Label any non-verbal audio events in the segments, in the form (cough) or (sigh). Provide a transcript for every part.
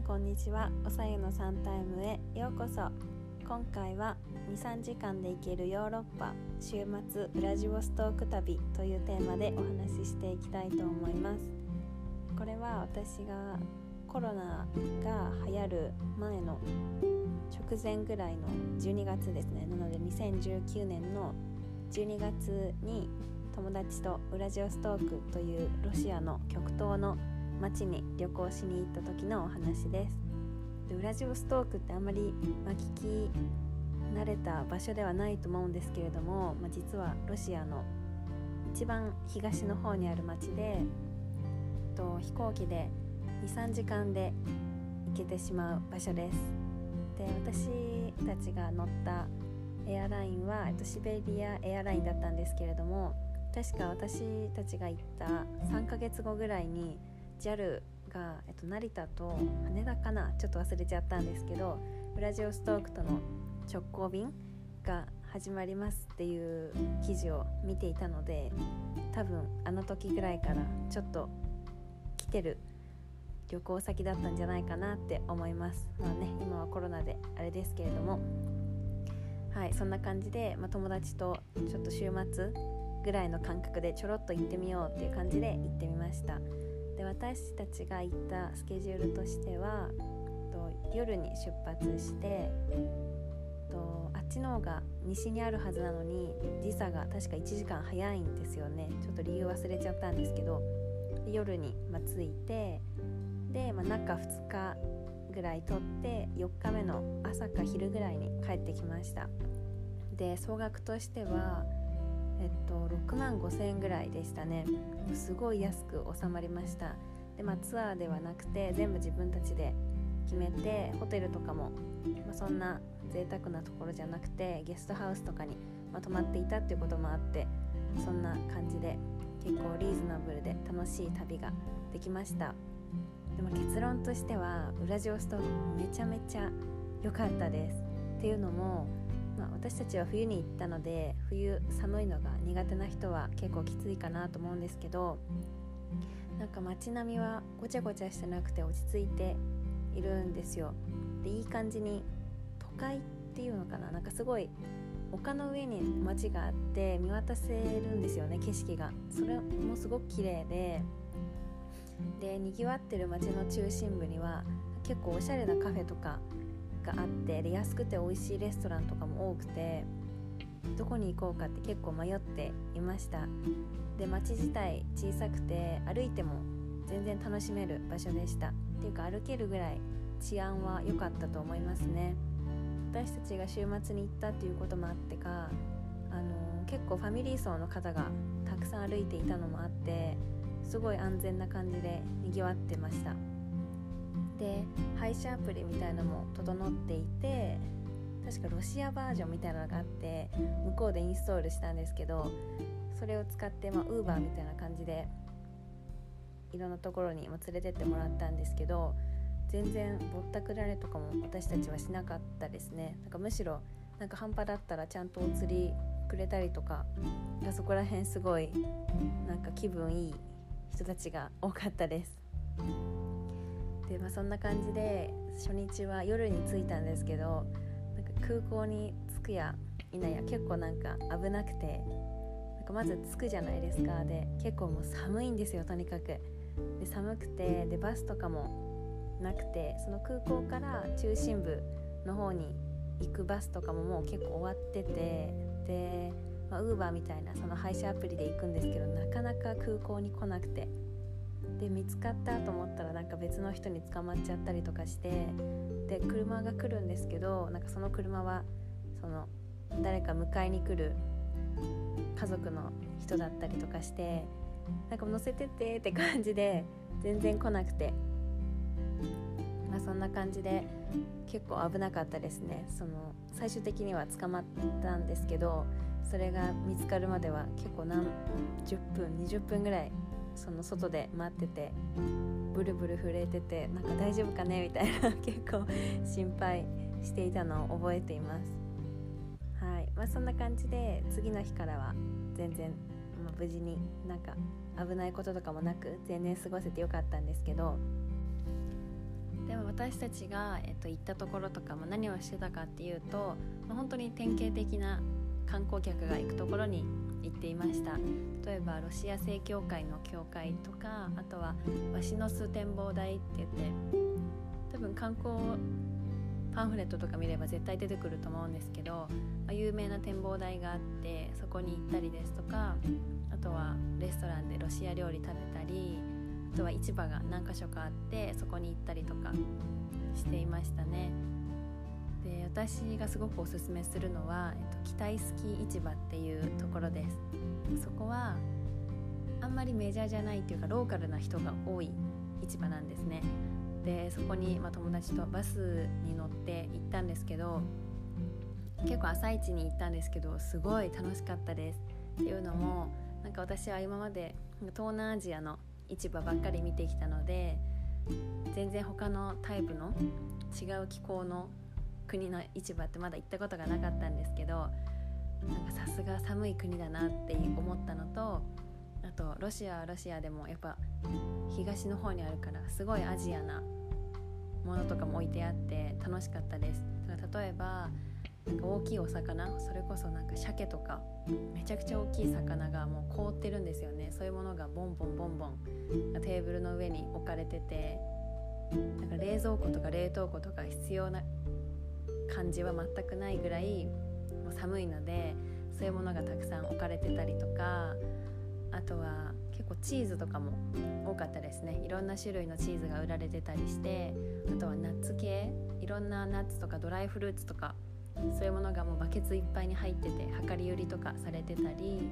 んこんにちは。おさゆのサンタイムへようこそ。今回は23時間で行けるヨーロッパ週末ウラジオストーク旅というテーマでお話ししていきたいと思います。これは私がコロナが流行る前の直前ぐらいの12月ですね。なので2019年の12月に友達とウラジオストークというロシアの極東の町に旅行しに行った時のお話です。でウラジオストークってあんまり、まあ、聞き慣れた場所ではないと思うんですけれども、まあ、実はロシアの一番東の方にある町でと飛行機で23時間で行けてしまう場所です。で私たちが乗ったエアラインは、えっと、シベリアエアラインだったんですけれども確か私たちが行った3ヶ月後ぐらいに JAL が、えっと、成田と羽田かなちょっと忘れちゃったんですけどウラジオストークとの直行便が始まりますっていう記事を見ていたので多分あの時ぐらいからちょっと来てる旅行先だったんじゃないかなって思います。まあね今はコロナであれですけれども。はいそんな感じで、まあ、友達とちょっと週末ぐらいの感覚でちょろっと行ってみようっていう感じで行ってみました。で私たちが行ったスケジュールとしてはと夜に出発してとあっちの方が西にあるはずなのに時差が確か1時間早いんですよね。ちょっと理由忘れちゃったんですけど夜に、ま、着いてで、ま、中2日ぐらい取って4日目の朝か昼ぐらいに帰ってきました。で総額としてはえっと6万5千円ぐらいでしたね。すごい安く収まりました。で、まあ、ツアーではなくて全部自分たちで決めてホテルとかも、まあ、そんな贅沢なところじゃなくてゲストハウスとかに、まあ、泊まっていたっていうこともあってそんな感じで結構リーズナブルで楽しい旅ができました。でも結論としてはウラジオストクめちゃめちゃ良かったです。っていうのもまあ、私たちは冬に行ったので冬寒いのが苦手な人は結構きついかなと思うんですけどなんか街並みはごちゃごちゃしてなくて落ち着いているんですよ。でいい感じに都会っていうのかな？なんかすごい丘の上に街があって見渡せるんですよね景色が。それもすごく綺麗で。でにぎわってる街の中心部には結構おしゃれなカフェとかがあってで安くて美味しいレストランとかも多くてどこに行こうかって結構迷っていました。で街自体小さくて歩いても全然楽しめる場所でした。っていうか歩けるぐらい治安は良かったと思いますね。私たちが週末に行ったっていうこともあってかあの結構ファミリー層の方がたくさん歩いていたのもあってすごい安全な感じでにぎわってました。で配車アプリみたいなのも整っていて確かロシアバージョンみたいなのがあって向こうでインストールしたんですけどそれを使ってまあ Uber みたいな感じでいろんなところに連れてってもらったんですけど全然ぼったくられとかも私たちはしなかったですね。なんかむしろなんか半端だったらちゃんとお釣りくれたりとかそこら辺すごいなんか気分いい人たちが多かったです。で、まあ、そんな感じで初日は夜に着いたんですけどなんか空港に着くやいなや結構なんか危なくてなんかまず着くじゃないですか。で結構もう寒いんですよとにかく。で寒くてでバスとかもなくてその空港から中心部の方に行くバスとかももう結構終わっててで、ウーバーみたいなその配車アプリで行くんですけどなかなか空港に来なくて。で見つかったと思ったらなんか別の人に捕まっちゃったりとかしてで車が来るんですけどなんかその車はその誰か迎えに来る家族の人だったりとかしてなんか乗せてってって感じで全然来なくて。まあそんな感じで結構危なかったですね。その最終的には捕まったんですけどそれが見つかるまでは結構何10分20分ぐらいその外で待っててブルブル震えててなんか大丈夫かねみたいな (laughs) 結構心配していたのを覚えています。はい。まあそんな感じで次の日からは全然、まあ、無事になんか危ないこととかもなく全然過ごせてよかったんですけど。でも私たちが、えっと、行ったところとかも何をしてたかっていうと、まあ、本当に典型的な観光客が行くところに行っていました。例えばロシア正教会の教会とかあとはワシノス展望台って言って多分観光パンフレットとか見れば絶対出てくると思うんですけど、ま、有名な展望台があってそこに行ったりですとかあとはレストランでロシア料理食べたりあとは市場が何か所かあってそこに行ったりとかしていましたね。で私がすごくおすすめするのは、えっと、北イスキー市場っていうところです。そこはあんまりメジャーじゃないっていうかローカルな人が多い市場なんですね。でそこに、まあ、友達とバスに乗って行ったんですけど結構朝一に行ったんですけどすごい楽しかったです。っていうのもなんか私は今まで東南アジアの市場ばっかり見てきたので全然他のタイプの違う気候の国の市場ってまだ行ったことがなかったんですけどなんかさすが寒い国だなって思ったのとあとロシアはロシアでもやっぱ東の方にあるからすごいアジアなものとかも置いてあって楽しかったです。例えばなんか大きいお魚それこそなんか鮭とかめちゃくちゃ大きい魚がもう凍ってるんですよね。そういうものがボンボンボンボンテーブルの上に置かれててなんか冷蔵庫とか冷凍庫とか必要な感じは全くないぐらいもう寒いのでそういうものがたくさん置かれてたりとかあとは結構チーズとかも多かったですね。いろんな種類のチーズが売られてたりしてあとはナッツ系いろんなナッツとかドライフルーツとかそういうものがもうバケツいっぱいに入ってて量り売りとかされてたり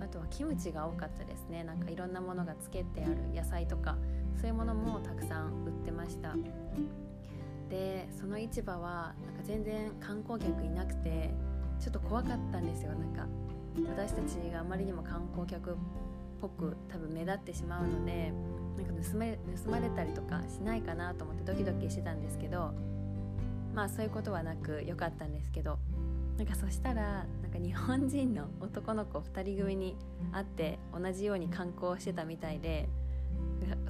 あとはキムチが多かったですね。なんかいろんなものがつけてある野菜とかそういうものもたくさん売ってました。でその市場はなんか全然観光客いなくてちょっと怖かったんですよ。なんか私たちがあまりにも観光客っぽく多分目立ってしまうのでなんか盗め盗まれたりとかしないかなと思ってドキドキしてたんですけどまあそういうことはなく良かったんですけどなんかそしたらなんか日本人の男の子2人組に会って同じように観光してたみたいで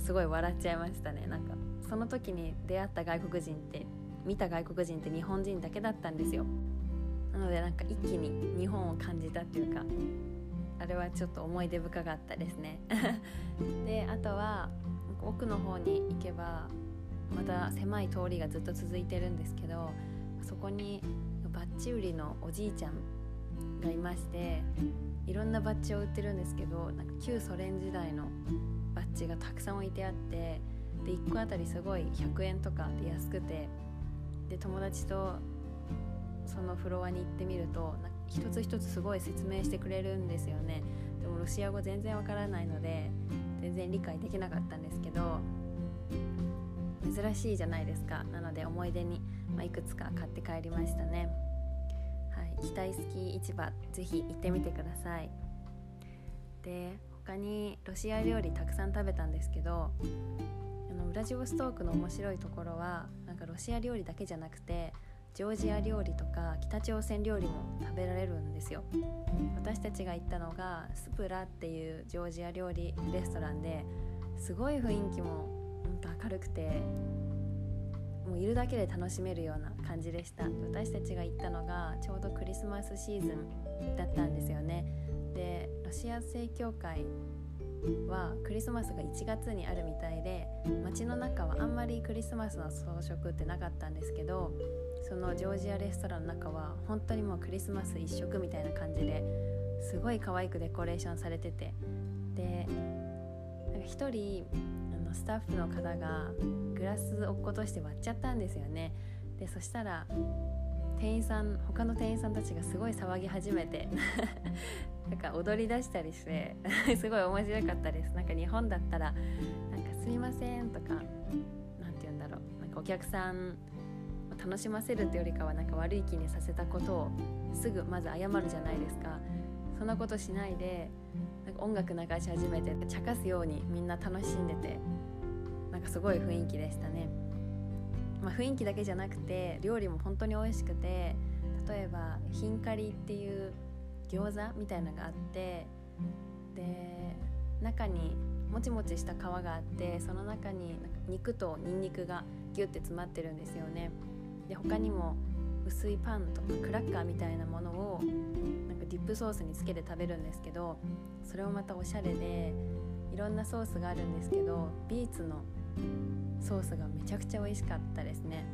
すごい笑っちゃいましたね。なんかその時に出会った外国人って見た外国人って日本人だけだったんですよ。なのでなんか一気に日本を感じたっていうかあれはちょっと思い出深かったですね。(laughs) であとは奥の方に行けばまた狭い通りがずっと続いてるんですけどそこにバッジ売りのおじいちゃんがいましていろんなバッジを売ってるんですけどなんか旧ソ連時代のバッジがたくさん置いてあってで1個あたりすごい100円とかで安くてで友達とそのフロアに行ってみると一つ一つすごい説明してくれるんですよね。でもロシア語全然わからないので全然理解できなかったんですけど珍しいじゃないですか。なので思い出に、まあ、いくつか買って帰りましたね。はい北イスキー市場ぜひ行ってみてください。で他にロシア料理たくさん食べたんですけどあのウラジオストークの面白いところはなんかロシア料理だけじゃなくてジョージア料理とか北朝鮮料理も食べられるんですよ。私たちが行ったのがスプラっていうジョージア料理レストランですごい雰囲気も明るくてもういるだけで楽しめるような感じでした。私たちが行ったのがちょうどクリスマスシーズンだったんですよね。でロシア正教会はクリスマスが1月にあるみたいで街の中はあんまりクリスマスの装飾ってなかったんですけどそのジョージアレストランの中は本当にもうクリスマス一色みたいな感じですごい可愛くデコレーションされてて。で1人あのスタッフの方がグラス落っことして割っちゃったんですよね。でそしたら店員さん他の店員さんたちがすごい騒ぎ始めて (laughs) なんか踊り出したりして (laughs) すごい面白かったです。なんか日本だったら「なんかすみません」とか何て言うんだろう。なんかお客さん楽しませるってよりかはなんか悪い気にさせたことをすぐまず謝るじゃないですか。そんなことしないでなんか音楽流し始めて茶化すようにみんな楽しんでてなんかすごい雰囲気でしたね、まあ、雰囲気だけじゃなくて料理も本当に美味しくて例えばヒンカリっていう餃子みたいなのがあってで中にもちもちした皮があってその中になんか肉とニンニクがギュッて詰まってるんですよね。で他にも薄いパンとかクラッカーみたいなものをなんかディップソースにつけて食べるんですけどそれもまたおしゃれでいろんなソースがあるんですけどビーツのソースがめちゃくちゃ美味しかったですね。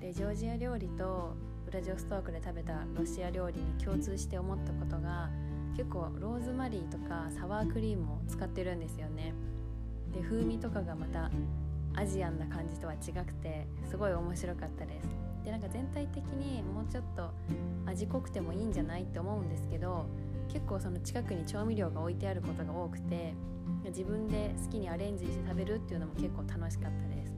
でジョージア料理とウラジオストークで食べたロシア料理に共通して思ったことが結構ローズマリーとかサワークリームを使ってるんですよね。で風味とかがまたアジアンな感じとは違くてすごい面白かったです。でなんか全体的にもうちょっと味濃くてもいいんじゃないって思うんですけど結構その近くに調味料が置いてあることが多くて自分で好きにアレンジして食べるっていうのも結構楽しかったです。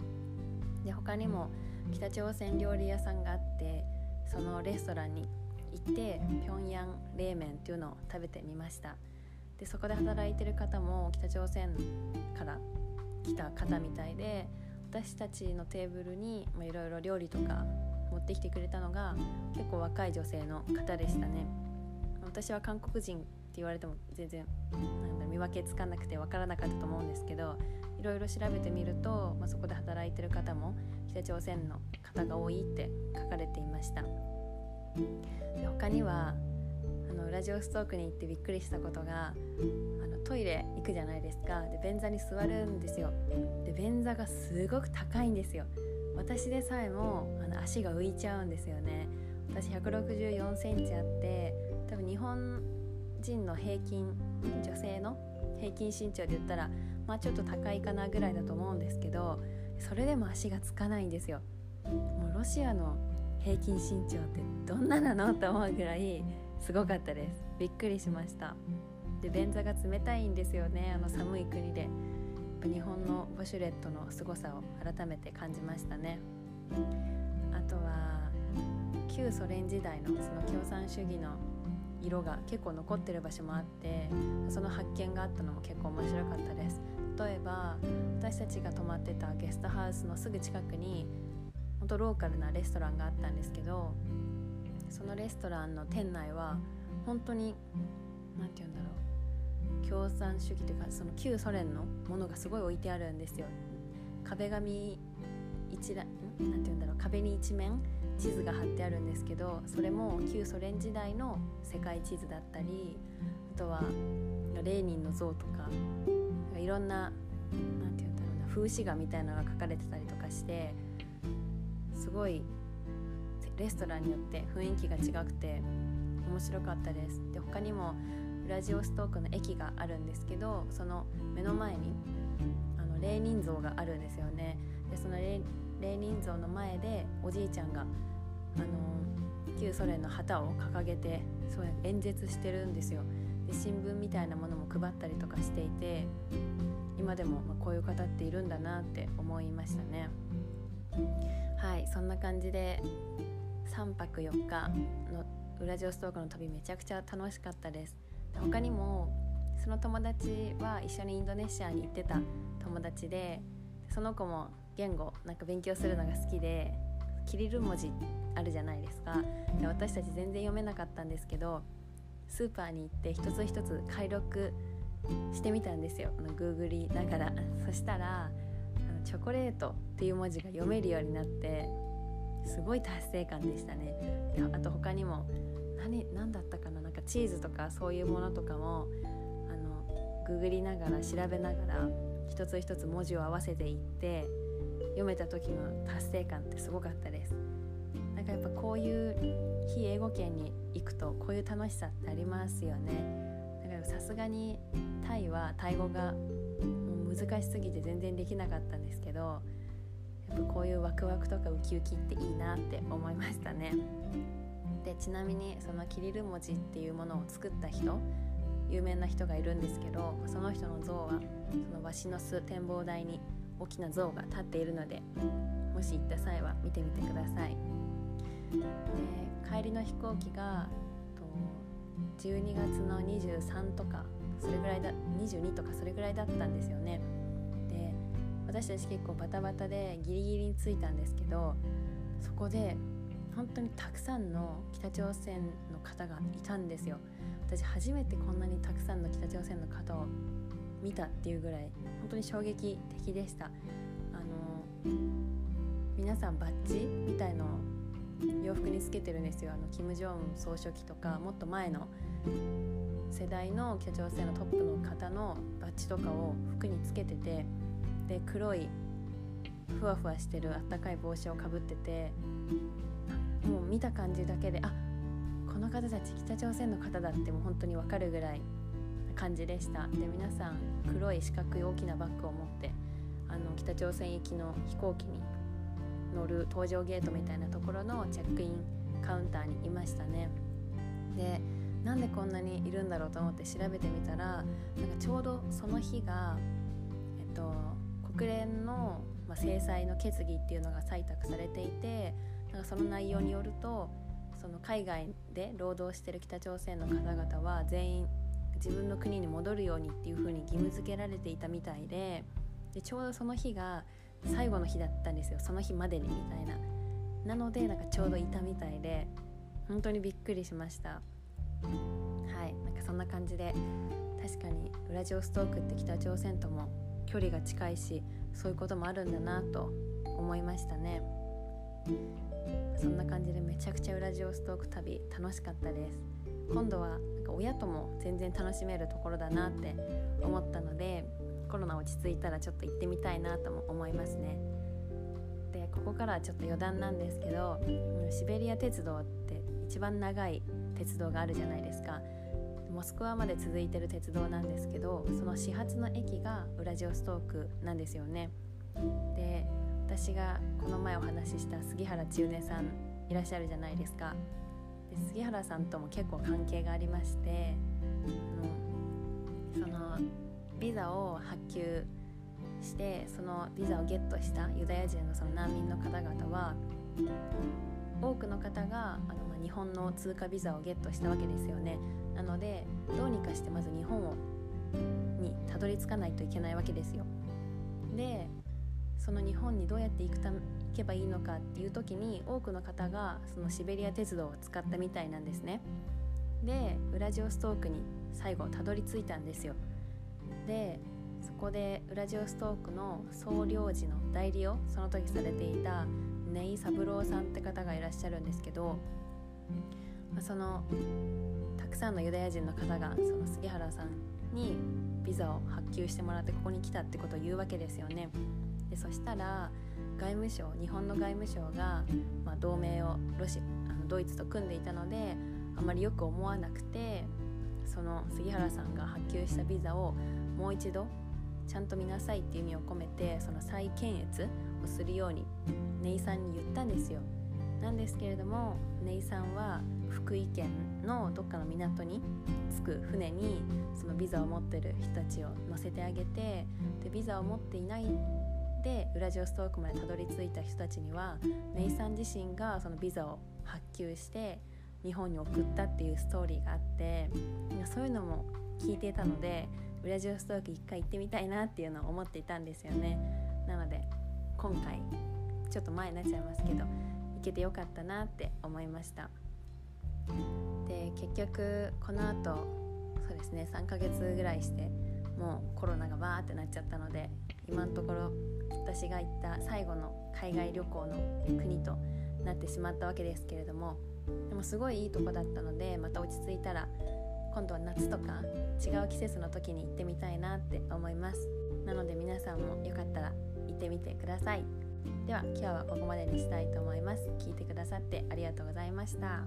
で他にも北朝鮮料理屋さんがあってそのレストランに行って平壌冷麺っていうのを食べてみました。でそこで働いてる方も北朝鮮から来た方みたいで私たちのテーブルにいろいろ料理とか持ってきてくれたのが結構若い女性の方でしたね。私は韓国人って言われても全然なんだ見分けつかなくて分からなかったと思うんですけどいろいろ調べてみると、まあ、そこで働いてる方も北朝鮮の方が多いって書かれていました。他にはあのラジオストークに行ってびっくりしたことがあのトイレ行くじゃないですか。で便座に座るんですよ。で便座がすごく高いんですよ。私でさえもあの足が浮いちゃうんですよね。私1 6 4センチあって多分日本人の平均女性の平均身長で言ったらまあちょっと高いかなぐらいだと思うんですけどそれでも足がつかないんですよ。もうロシアの平均身長ってどんななの？と思うぐらいすごかったです。びっくりしました。で便座が冷たいんですよね。あの寒い国で。日本のウォシュレットの凄さを改めて感じましたね。あとは旧ソ連時代のその共産主義の色が結構残ってる場所もあってその発見があったのも結構面白かったです。例えば私たちが泊まってたゲストハウスのすぐ近くに本当ローカルなレストランがあったんですけどそのレストランの店内は本当に何て言うんだろう共産主義というかその旧ソ連のものがすごい置いてあるんですよ。壁紙一覧何て言うんだろう壁に一面地図が貼ってあるんですけどそれも旧ソ連時代の世界地図だったりあとはレーニンの像とかいろんな何て言うんだろうな風刺画みたいなのが書かれてたりとかしてすごいレストランによって雰囲気が違くて面白かったです。で他にもウラジオストークの駅があるんですけどその目の前にあのレーニン像があるんですよね。でそのレレーニン像の前でおじいちゃんがあの旧ソ連の旗を掲げてそう演説してるんですよ。で新聞みたいなものも配ったりとかしていて今でもこういう方っているんだなって思いましたね。はいそんな感じで3泊4日のウラジオストークの旅めちゃくちゃ楽しかったです。他にもその友達は一緒にインドネシアに行ってた友達でその子も言語なんか勉強するのが好きでキリル文字あるじゃないですか。で私たち全然読めなかったんですけどスーパーに行って一つ一つ解読してみたんですよ。あのグーグリながら。そしたらあのチョコレートっていう文字が読めるようになってすごい達成感でしたね。であと他にも何何だったかな？なんかチーズとかそういうものとかもあのググりながら調べながら一つ一つ文字を合わせていって読めた時の達成感ってすごかったです。なんかやっぱこういう非英語圏に行くとこういう楽しさってありますよね。だからさすがにタイはタイ語がもう難しすぎて全然できなかったんですけどやっぱこういうワクワクとかウキウキっていいなって思いましたね。でちなみにそのキリル文字っていうものを作った人有名な人がいるんですけどその人の像はそのワシの巣展望台に大きな像が立っているのでもし行った際は見てみてください。で帰りの飛行機がと12月の23とかそれぐらいだ22とかそれぐらいだったんですよね。で私たち結構バタバタでギリギリに着いたんですけどそこで本当にたくさんの北朝鮮の方がいたんですよ。私初めてこんなにたくさんの北朝鮮の方を見たっていうぐらい本当に衝撃的でした。あの皆さんバッジみたいの洋服につけてるんですよ。あのキム・ジョンウン総書記とかもっと前の世代の北朝鮮のトップの方のバッジとかを服につけててで黒いふわふわしてるあったかい帽子をかぶっててもう見た感じだけであこの方たち北朝鮮の方だってもう本当に分かるぐらい感じでした。で皆さん黒い四角い大きなバッグを持ってあの北朝鮮行きの飛行機に乗る搭乗ゲートみたいなところのチェックインカウンターにいましたね。でなんでこんなにいるんだろうと思って調べてみたらなんかちょうどその日が、えっと、国連の、まあ、制裁の決議っていうのが採択されていてなんかその内容によるとその海外で労働してる北朝鮮の方々は全員自分の国に戻るようにっていう風に義務付けられていたみたいででちょうどその日が最後の日だったんですよ。その日までにみたいな。なのでなんかちょうどいたみたいで本当にびっくりしました。はい。なんかそんな感じで確かにウラジオストークって北朝鮮とも距離が近いしそういうこともあるんだなと思いましたね。そんな感じでめちゃくちゃウラジオストーク旅楽しかったです。今度はか親とも全然楽しめるところだなって思ったのでコロナ落ち着いたらちょっと行ってみたいなとも思いますね。でここからはちょっと余談なんですけどシベリア鉄道って一番長い鉄道があるじゃないですか。モスクワまで続いてる鉄道なんですけどその始発の駅がウラジオストークなんですよね。で私がこの前お話しした杉原千畝さんいらっしゃるじゃないですか。で杉原さんとも結構関係がありましてあのそのビザを発給してそのビザをゲットしたユダヤ人のその難民の方々は多くの方があの、日本の通過ビザをゲットしたわけですよね。なのでどうにかしてまず日本をにたどり着かないといけないわけですよ。でその日本にどうやって行くたけばいいのかっていう時に多くの方がそのシベリア鉄道を使ったみたいなんですねでウラジオストークに最後たどり着いたんですよでそこでウラジオストークの総領事の代理をその時されていた根井三郎さんって方がいらっしゃるんですけど、まあ、そのたくさんのユダヤ人の方がその杉原さんにビザを発給してもらってここに来たってことを言うわけですよね。でそしたら外務省日本の外務省が、まあ、同盟をロシあのドイツと組んでいたのであまりよく思わなくてその杉原さんが発給したビザをもう一度ちゃんと見なさいっていう意味を込めてその再検閲をするようにネイさんに言ったんですよ。なんですけれどもネイさんは福井県のどっかの港に着く船にそのビザを持ってる人たちを乗せてあげてでビザを持っていないでウラジオストークまでたどり着いた人たちにはネイさん自身がそのビザを発給して日本に送ったっていうストーリーがあってそういうのも聞いてたのでウラジオストーク一回行ってみたいなっていうのを思っていたんですよね。なので今回ちょっと前になっちゃいますけど行けてよかったなって思いました。で結局この後そうですね3ヶ月ぐらいしてもうコロナがバーってなっちゃったので今のところ私が行った最後の海外旅行の国となってしまったわけですけれどもでもすごいいいとこだったのでまた落ち着いたら今度は夏とか違う季節の時に行ってみたいなって思います。なので皆さんもよかったら行ってみてください。では今日はここまでにしたいと思います。聞いてくださってありがとうございました。